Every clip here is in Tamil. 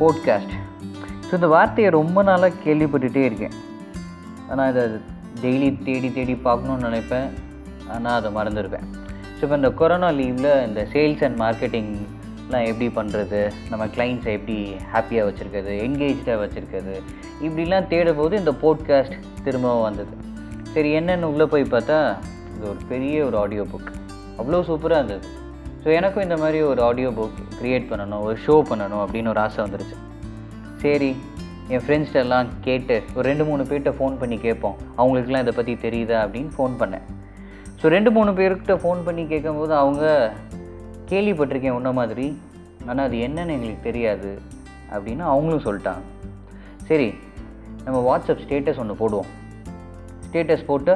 போட்காஸ்ட் ஸோ இந்த வார்த்தையை ரொம்ப நாளாக கேள்விப்பட்டுகிட்டே இருக்கேன். ஆனால் இதை டெய்லி தேடி தேடி பார்க்கணுன்னு நினைப்பேன். ஆனால் அதை மறந்துடுவேன். ஸோ இப்போ இந்த கொரோனா லீவில் இந்த சேல்ஸ் அண்ட் மார்க்கெட்டிங்லாம் எப்படி பண்ணுறது நம்ம கிளைண்ட்ஸை எப்படி ஹாப்பியாக வச்சுருக்கிறது? என்கேஜாக வச்சுருக்கிறது? இப்படிலாம் தேடும் போது இந்த போட்காஸ்ட் திரும்பவும் வந்தது. சரி என்னென்னு உள்ளே போய் பார்த்தா இது ஒரு பெரிய ஒரு ஆடியோ புக் அவ்வளோ சூப்பராக இருந்தது. ஸோ எனக்கும் இந்த மாதிரி ஒரு ஆடியோ புக் க்ரியேட் பண்ணணும் ஒரு ஷோ பண்ணணும் அப்படின்னு ஒரு ஆசை வந்துருச்சு. சரி என் ஃப்ரெண்ட்ஸ்கிட்ட எல்லாம் கேட்டு ஒரு ரெண்டு மூணு பேர்கிட்ட ஃபோன் பண்ணி கேட்போம். அவங்களுக்குலாம் இதை பற்றி தெரியுதா அப்படின்னு ஃபோன் பண்ணேன். ஸோ ரெண்டு மூணு பேர்கிட்ட ஃபோன் பண்ணி கேட்கும்போது அவங்க கேள்விப்பட்டிருக்கேன் உன்ன மாதிரி. ஆனால் அது என்னன்னு எங்களுக்கு தெரியாது அப்படின்னு அவங்களும் சொல்லிட்டாங்க. சரி நம்ம வாட்ஸ்அப் ஸ்டேட்டஸ் ஒன்று போடுவோம். ஸ்டேட்டஸ் போட்டு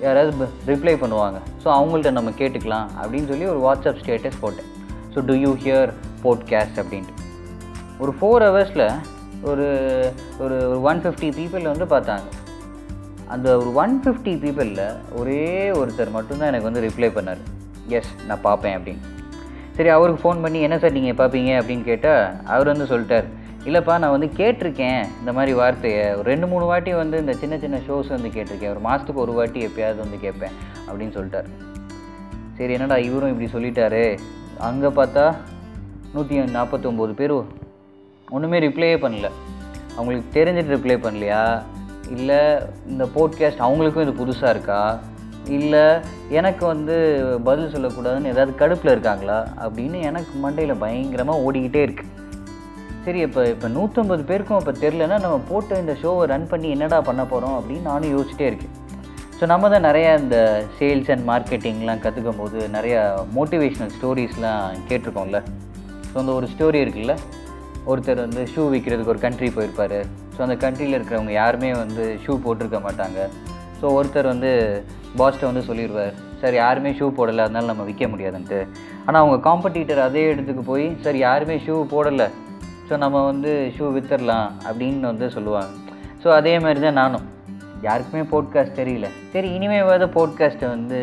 யாராவது ரிப்ளை பண்ணுவாங்க. ஸோ அவங்கள்ட்ட நம்ம கேட்டுக்கலாம் அப்படின்னு சொல்லி ஒரு வாட்ஸ்அப் ஸ்டேட்டஸ் போட்டேன். So do you hear podcast அப்படின்ட்டு. ஒரு ஃபோர் ஹவர்ஸில் ஒரு ஒரு ஒரு ஒன் ஃபிஃப்டி பீப்புள் வந்து பார்த்தாங்க. அந்த ஒரு ஒன் ஃபிஃப்டி பீப்புளில் ஒரே ஒருத்தர் மட்டும்தான் எனக்கு வந்து ரிப்ளை பண்ணார். எஸ் நான் பார்ப்பேன் அப்படின்னு. சரி அவருக்கு ஃபோன் பண்ணி என்ன சார் நீங்கள் பார்ப்பீங்க? அப்படின்னு கேட்டால் அவர் வந்து சொல்லிட்டார். இல்லைப்பா நான் வந்து கேட்டிருக்கேன் இந்த மாதிரி வார்த்தையை. ஒரு ரெண்டு மூணு வாட்டி வந்து இந்த சின்ன சின்ன ஷோஸ் வந்து கேட்டிருக்கேன். ஒரு மாதத்துக்கு ஒரு வாட்டி எப்பயாவது வந்து கேட்பேன் அப்படின்னு சொல்லிட்டார். சரி என்னடா இவரும் இப்படி சொல்லிட்டாரு? அங்கே பார்த்தா நூற்றி நாற்பத்தொம்போது பேர் ஒன்றுமே ரிப்ளையே பண்ணல. அவங்களுக்கு தெரிஞ்சிட்டு ரிப்ளை பண்ணலையா? இல்லை இந்த போட்காஸ்ட் அவங்களுக்கும் இது புதுசாக இருக்கா? இல்லை எனக்கு வந்து பதில் சொல்லக்கூடாதுன்னு ஏதாவது கடுப்பில் இருக்காங்களா? அப்படின்னு எனக்கு மண்டையில் பயங்கரமாக ஓடிக்கிட்டே இருக்குது சரி இப்போ இப்போ நூற்றம்பது பேருக்கும் இப்போ தெரிலனா நம்ம போட்டு இந்த ஷோவை ரன் பண்ணி என்னடா பண்ண போகிறோம் அப்படின்னு நானும் யோசிச்சிட்டே இருக்கேன். ஸோ நம்ம தான் நிறையா இந்த சேல்ஸ் அண்ட் மார்க்கெட்டிங்லாம் கற்றுக்கும் போது நிறையா மோட்டிவேஷ்னல் ஸ்டோரிஸ்லாம் கேட்டிருக்கோம்ல. ஸோ அந்த ஒரு ஸ்டோரி இருக்குல்ல? ஒருத்தர் வந்து ஷூ விற்கிறதுக்கு ஒரு கண்ட்ரி போயிருப்பார். ஸோ அந்த கண்ட்ரியில் இருக்கிறவங்க யாருமே வந்து ஷூ போட்டிருக்க மாட்டாங்க. ஸோ ஒருத்தர் வந்து பாஸ்ட்டை வந்து சொல்லிடுவார் சார் யாருமே ஷூ போடலை அதனால நம்ம விற்க முடியாதுன்ட்டு. ஆனால் அவங்க காம்படிட்டர் அதே இடத்துக்கு போய் சார் யாருமே ஷூ போடலை. ஸோ நம்ம வந்து ஷூ வித்துடலாம் அப்படின்னு வந்து சொல்லுவாங்க. ஸோ அதே மாதிரி தான் நானும். யாருக்குமே போட்காஸ்ட் தெரியல. சரி இனிமேவாவது போட்காஸ்ட்டை வந்து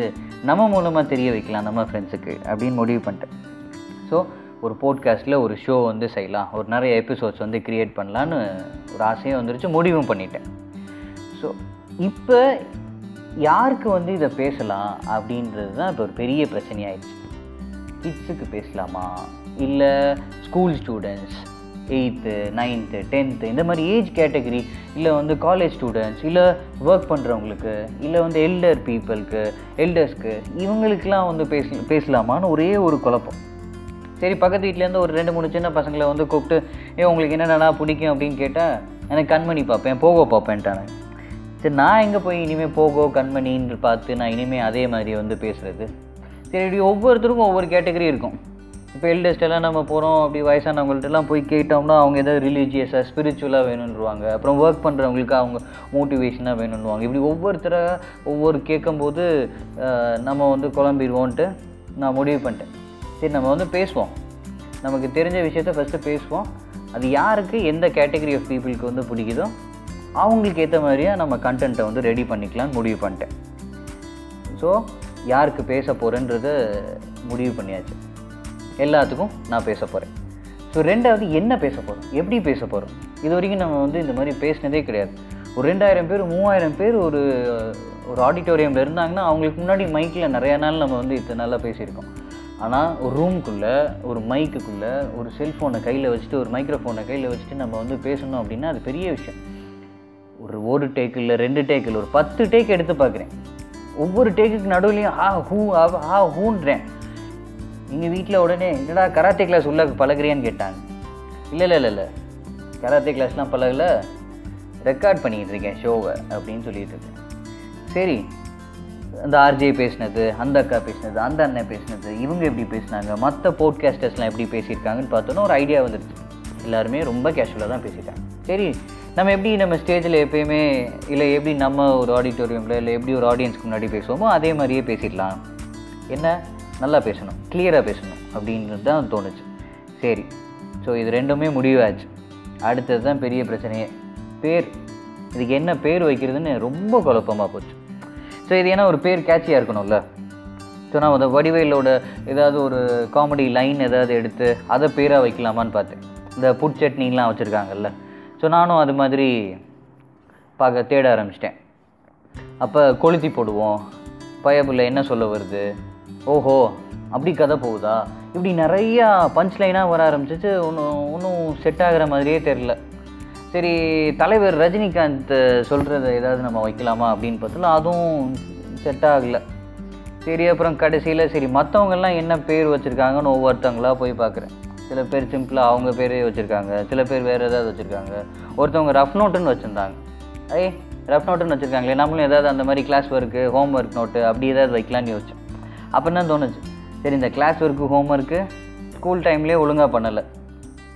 நம்ம மூலமாக தெரிய வைக்கலாம் நம்ம ஃப்ரெண்ட்ஸுக்கு அப்படின்னு முடிவு பண்ணிட்டேன். ஸோ ஒரு போட்காஸ்ட்டில் ஒரு ஷோ வந்து செய்யலாம். ஒரு நிறைய எபிசோட்ஸ் வந்து க்ரியேட் பண்ணலான்னு ஒரு ஆசையும் வந்துருச்சு முடிவும் பண்ணிட்டேன். ஸோ இப்போ யாருக்கு வந்து இதை பேசலாம் அப்படின்றது தான் இப்போ ஒரு பெரிய பிரச்சனையாயிடுச்சு. கிட்ஸுக்கு பேசலாமா? இல்லை school students eighth ninth tenth இந்த மாதிரி ஏஜ் கேட்டகரி இல்லை வந்து காலேஜ் ஸ்டூடெண்ட்ஸ் இல்லை ஒர்க் பண்ணுறவங்களுக்கு இல்லை வந்து எல்டர் பீப்புளுக்கு எல்டர்ஸ்க்கு இவங்களுக்கெலாம் வந்து பேச பேசலாமான்னு ஒரே ஒரு குழப்பம். சரி பக்கத்து வீட்டிலேருந்து ஒரு ரெண்டு மூணு சின்ன பசங்களை வந்து கூப்பிட்டு ஏ உங்களுக்கு என்னென்னா பிடிக்கும்? அப்படின்னு கேட்டால் எனக்கு கண்மணி பார்ப்பேன் போகோ பார்ப்பேன்ட்டானே சரி நான் எங்கே போய் இனிமேல் போகோ கண்மணின்னு பார்த்து நான் இனிமேல் அதே மாதிரி வந்து பேசுகிறது சரி இப்படி ஒவ்வொருத்தருக்கும் ஒவ்வொரு கேட்டகரி இருக்கும். இப்போ எல்டஸ்டெல்லாம் நம்ம போகிறோம் அப்படி வயசானவங்கள்ட்டலாம் போய் கேட்டோம்னா அவங்க ஏதாவது ரிலீஜியஸாக ஸ்பிரிச்சுவலாக வேணுன்னுவாங்க அப்புறம் ஒர்க் பண்ணுறவங்களுக்கு அவங்க மோட்டிவேஷனாக வேணுன்னுவாங்க இப்படி ஒவ்வொருத்தராக ஒவ்வொரு கேட்கும்போது நம்ம வந்து குழம்பிடுவோன்ட்டு நான் முடிவு பண்ணிட்டேன். சரி நம்ம வந்து பேசுவோம். நமக்கு தெரிஞ்ச விஷயத்த ஃபஸ்ட்டு பேசுவோம். அது யாருக்கு எந்த கேட்டகரி ஆஃப் பீப்புளுக்கு வந்து பிடிக்குதோ அவங்களுக்கு ஏற்ற மாதிரியாக நம்ம கண்டென்ட்டை வந்து ரெடி பண்ணிக்கலாம்னு முடிவு பண்ணிட்டேன். ஸோ யாருக்கு பேச போகிறேன்றது முடிவு பண்ணியாச்சு. எல்லாத்துக்கும் நான் பேச போகிறேன் ஸோ ரெண்டாவது என்ன பேச போகிறோம் எப்படி பேச போகிறோம் இது வரைக்கும் நம்ம வந்து இந்த மாதிரி பேசினதே கிடையாது. ஒரு ரெண்டாயிரம் பேர் மூவாயிரம் பேர் ஒரு ஒரு ஆடிட்டோரியமில் இருந்தாங்கன்னா அவங்களுக்கு முன்னாடி மைக்கில் நிறையா நாள் நம்ம வந்து இத்தனை நாளாக பேசியிருக்கோம். ஆனால் ஒரு ரூம்குள்ளே ஒரு மைக்குக்குள்ளே ஒரு செல்ஃபோனை கையில் வச்சுட்டு ஒரு மைக்ரோஃபோனை கையில் வச்சுட்டு நம்ம வந்து பேசணும் அப்படின்னா அது பெரிய விஷயம். ஒரு ஒரு டேக்கு இல்லை ரெண்டு டேக்கு இல்லை ஒரு பத்து டேக் எடுத்து பார்க்குறேன். ஒவ்வொரு டேக்குக்கு நடுவுலையும் ஆ ஹூ ஆ ஹூன்றேன். எங்கள் வீட்டில் உடனே என்னடா கராத்தே கிளாஸ் உள்ள பழகுறியான்னு கேட்டாங்க. இல்லை இல்லை இல்லை இல்லை. கராத்தே கிளாஸ்லாம் பழகல. ரெக்கார்ட் பண்ணிக்கிட்டு இருக்கேன் ஷோவை அப்படின்னு சொல்லிட்டு இருக்கேன் சரி அந்த ஆர்ஜே பேசினது அந்த அக்கா பேசினது அந்த அண்ணன் பேசினது இவங்க எப்படி பேசினாங்க மற்ற போட்காஸ்டர்ஸ்லாம் எப்படி பேசியிருக்காங்கன்னு பார்த்தோன்னா ஒரு ஐடியா வந்துடுச்சு எல்லாருமே ரொம்ப கேஷுவலாக தான் பேசிட்டாங்க சரி நம்ம எப்படி நம்ம ஸ்டேஜில் எப்பயுமே இல்லை எப்படி நம்ம ஒரு ஆடிட்டோரியமில் இல்லை எப்படி ஒரு ஆடியன்ஸ்க்கு முன்னாடி பேசுவோமோ அதே மாதிரியே பேசிடலாம். என்ன? நல்லா பேசணும் கிளியராக பேசணும் அப்படின்றது தான் தோணுச்சு. சரி ஸோ இது ரெண்டுமே முடிவாச்சு. அடுத்தது தான் பெரிய பிரச்சனையே. பேர் இதுக்கு என்ன பேர் வைக்கிறதுன்னு ரொம்ப குழப்பமாக போச்சு. ஸோ இது ஏன்னா ஒரு பேர் கேட்சியாக இருக்கணும்ல. ஸோ நான் அந்த வடிவேலோட ஏதாவது ஒரு காமெடி லைன் ஏதாவது எடுத்து அதை பேராக வைக்கலாமான்னு பார்த்தேன். இந்த புட் சட்னிலாம் வச்சுருக்காங்கல்ல. ஸோ நானும் அது மாதிரி பார்க்க தேட ஆரம்பிச்சிட்டேன். அப்போ கொளுத்தி போடுவோம். பயபுள்ள என்ன சொல்ல வருது? ஓஹோ அப்படி கதை போகுதா? இப்படி நிறையா பஞ்ச் லைனாக வர ஆரம்பிச்சிச்சு. ஒன்றும் ஒன்றும் செட் ஆகிற மாதிரியே தெரில சரி தலைவர் ரஜினிகாந்த் சொல்கிறத ஏதாவது நம்ம வைக்கலாமா அப்படின்னு பார்த்தல அதுவும் செட் ஆகலை. சரி அப்புறம் கடைசியில் சரி மற்றவங்கெல்லாம் என்ன பேர் வச்சுருக்காங்கன்னு ஒவ்வொருத்தவங்களா போய் பார்க்குறேன். சில பேர் சிம்பிளாக அவங்க பேரே வச்சுருக்காங்க. சில பேர் வேறு ஏதாவது வச்சுருக்காங்க. ஒருத்தவங்க ரஃப் நோட்டுன்னு வச்சுருந்தாங்க. ஐ ரஃப் நோட்டுன்னு வச்சுருக்காங்களே நம்மளும் ஏதாவது அந்த மாதிரி class work home work note அப்படி ஏதாவது வைக்கலான்னு யோசிச்சோம் அப்போ தான் தோணுச்சு. சரி இந்த class work home work school டைம்லேயே ஒழுங்காக பண்ணலை.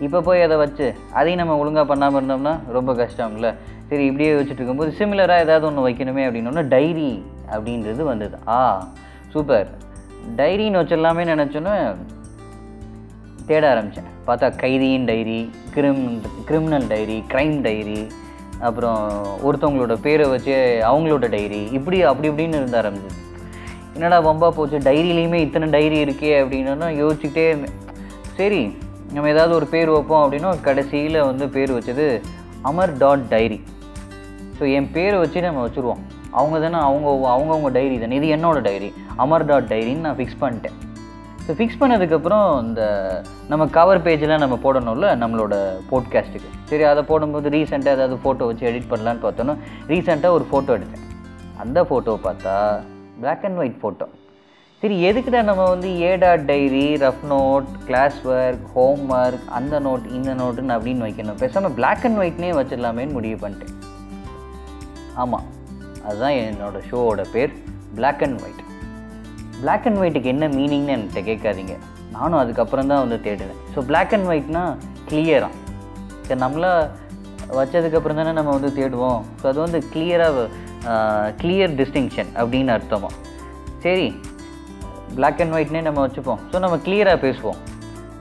இப்போ போய் அதை வச்சு அதையும் நம்ம ஒழுங்காக பண்ணாமல் இருந்தோம்னா ரொம்ப கஷ்டம்ல. சரி இப்படியே வச்சுட்டு இருக்கும்போது சிமிலராக ஏதாவது ஒன்று வைக்கணுமே அப்படின்னோன்னா டைரி அப்படின்றது வந்தது. ஆ சூப்பர் டைரின்னு வச்சிடலாமே நினச்சோன்னு தேட ஆரம்பித்தேன் பார்த்தா கைதியின் டைரி கிரிம் கிரிமினல் டைரி க்ரைம் டைரி அப்புறம் ஒருத்தவங்களோட பேரை வச்சு அவங்களோட டைரி இப்படி அப்படி இப்படின்னு இருந்த ஆரம்பிச்சிது. என்னடா பம்பா போச்சு? டைரியிலையுமே இத்தனை டைரி இருக்கே அப்படின்னா யோசிச்சுக்கிட்டே இருந்தேன். சரி நம்ம ஏதாவது ஒரு பேர் வைப்போம் அப்படின்னா கடைசியில் வந்து பேர் வச்சது அமர் டாட் டைரி. ஸோ என் பேரை வச்சு நம்ம வச்சுருவோம். அவங்க தானே அவங்க அவங்கவுங்க டைரி தானே. இது என்னோட டைரி. அமர் டாட் டைரின்னு நான் ஃபிக்ஸ் பண்ணிட்டேன். ஸோ ஃபிக்ஸ் பண்ணதுக்கப்புறம் இந்த நம்ம கவர் பேஜெலாம் நம்ம போடணும்ல நம்மளோட போட்காஸ்ட்டுக்கு சரி அதை போடும்போது ரீசெண்டாக ஏதாவது ஃபோட்டோ வச்சு எடிட் பண்ணலான்னு பார்த்தோன்னா ரீசெண்டாக ஒரு ஃபோட்டோ எடுத்தேன். அந்த ஃபோட்டோவை பார்த்தா பிளாக் அண்ட் ஒயிட் ஃபோட்டோ சரி எதுக்குடா நம்ம வந்து ஏடா diary rough note class work home work அந்த நோட் இந்த நோட்டுன்னு அப்படின்னு வைக்கணும். பேசாமல் பிளாக் அண்ட் ஒயிட்னே வச்சிடலாமேன்னு முடிவு பண்ணிட்டேன். ஆமாம் அதுதான் என்னோட ஷோவோட பேர் black and white black and ஒயிட்டுக்கு என்ன மீனிங்னு என்கிட்ட கேட்காதீங்க. நானும் அதுக்கப்புறம் தான் வந்து தேடுவேன். ஸோ பிளாக் அண்ட் ஒயிட்னா கிளியராக சரி நம்மளா வச்சதுக்கப்புறம் தானே நம்ம வந்து தேடுவோம். ஸோ அது வந்து கிளியராக கிளியர் டிஸ்டிங்ஷன் அப்படின்னு அர்த்தமாக சரி பிளாக் அண்ட் ஒயிட்னே நம்ம வச்சுப்போம். ஸோ நம்ம கிளியராக பேசுவோம்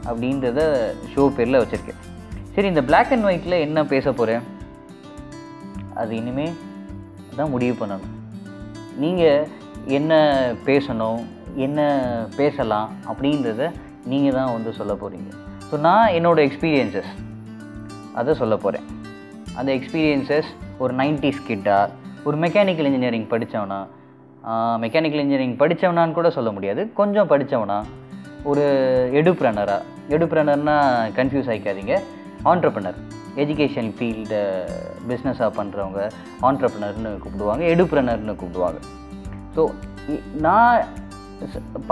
அப்படின்றத ஷோ பேரில் வச்சுருக்கேன். சரி இந்த பிளாக் அண்ட் ஒயிட்டில் என்ன பேச போகிறேன் அது இனிமே தான் முடிவு பண்ணணும். நீங்கள் என்ன பேசணும் என்ன பேசலாம் அப்படின்றத நீங்கள் தான் வந்து சொல்ல போகிறீங்க ஸோ நான் என்னோடய எக்ஸ்பீரியன்சஸ் அதை சொல்ல போகிறேன் அந்த எக்ஸ்பீரியன்சஸ் ஒரு நைன்டிஸ் கிட்டாக ஒரு மெக்கானிக்கல் இன்ஜினியரிங் படித்தவனா மெக்கானிக்கல் இன்ஜினியரிங் படித்தவனான்னு கூட சொல்ல முடியாது. கொஞ்சம் படித்தவனா ஒரு எடுப்ரனரா எடுப்ரனர்னா கன்ஃபியூஸ் ஆகிக்காதீங்க ஆண்டர்ப்ரனர் எஜுகேஷன் ஃபீல்டு பிஸ்னஸாக பண்ணுறவங்க ஆண்டர்ப்ரனர்னு கூப்பிடுவாங்க எடுப்ரனர்னு கூப்பிடுவாங்க. ஸோ நான்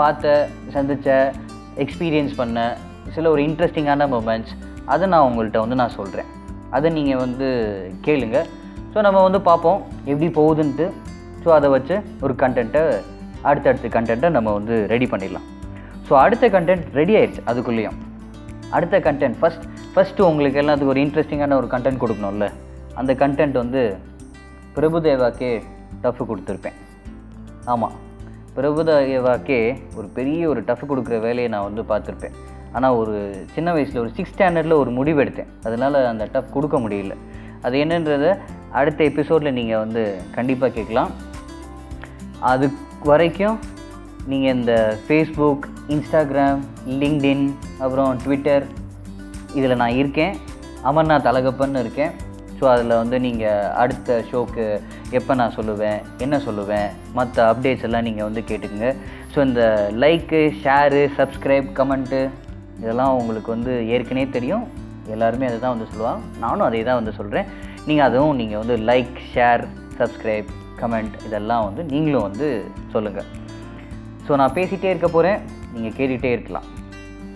பார்த்த சந்தித்த எக்ஸ்பீரியன்ஸ் பண்ண சில ஒரு இன்ட்ரெஸ்டிங்கான மூமெண்ட்ஸ் அதை நான் உங்கள்கிட்ட வந்து நான் சொல்கிறேன் அதை நீங்கள் வந்து கேளுங்கள் ஸோ நம்ம வந்து பார்ப்போம் எப்படி போகுதுன்ட்டு. ஸோ அதை வச்சு ஒரு கண்டென்ட்டை அடுத்தடுத்த கண்டென்ட்டை நம்ம வந்து ரெடி பண்ணிடலாம். ஸோ அடுத்த கண்டென்ட் ரெடி ஆயிடுச்சு அதுக்குள்ளேயும். அடுத்த கண்டென்ட் ஃபஸ்ட் ஃபஸ்ட்டு உங்களுக்கு எல்லாத்துக்கும் ஒரு இன்ட்ரெஸ்டிங்கான ஒரு கண்டென்ட் கொடுக்கணும்ல. அந்த கண்டென்ட் வந்து பிரபுதேவாக்கே டஃப் கொடுத்துருப்பேன். ஆமாம் பிரபுதேவாக்கே ஒரு பெரிய ஒரு டஃப் கொடுக்குற வேலையை நான் வந்து பார்த்துருப்பேன். ஆனால் ஒரு சின்ன வயசில் ஒரு சிக்ஸ் ஸ்டாண்டர்டில் ஒரு முடிவு எடுத்தேன். அதனால் அந்த டஃப் கொடுக்க முடியல. அது என்னன்றதை அடுத்த எபிசோடில் நீங்கள் வந்து கண்டிப்பாக கேட்கலாம். அது வரைக்கும் நீங்கள் இந்த ஃபேஸ்புக் இன்ஸ்டாகிராம் லிங்க்டின் அப்புறம் ட்விட்டர் இதில் நான் இருக்கேன். அமர்நாத் அழகப்பன்னு இருக்கேன். ஸோ அதில் வந்து நீங்கள் அடுத்த ஷோக்கு எப்போ நான் சொல்லுவேன் என்ன சொல்லுவேன் மற்ற அப்டேட்ஸ் எல்லாம் நீங்கள் வந்து கேட்டுக்குங்க. ஸோ இந்த லைக்கு ஷேரு சப்ஸ்கிரைப் கமெண்ட்டு இதெல்லாம் உங்களுக்கு வந்து ஏற்கனவே தெரியும். எல்லாருமே அதை தான் வந்து சொல்லுவாங்க. நானும் அதே தான் வந்து சொல்கிறேன் நீங்கள் அதுவும் நீங்கள் வந்து லைக் ஷேர் சப்ஸ்கிரைப் கமெண்ட் இதெல்லாம் வந்து நீங்களும் வந்து சொல்லுங்கள் ஸோ நான் பேசிகிட்டே இருக்க போகிறேன் நீங்கள் கேட்டுகிட்டே இருக்கலாம்.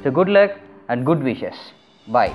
So good luck and good wishes bye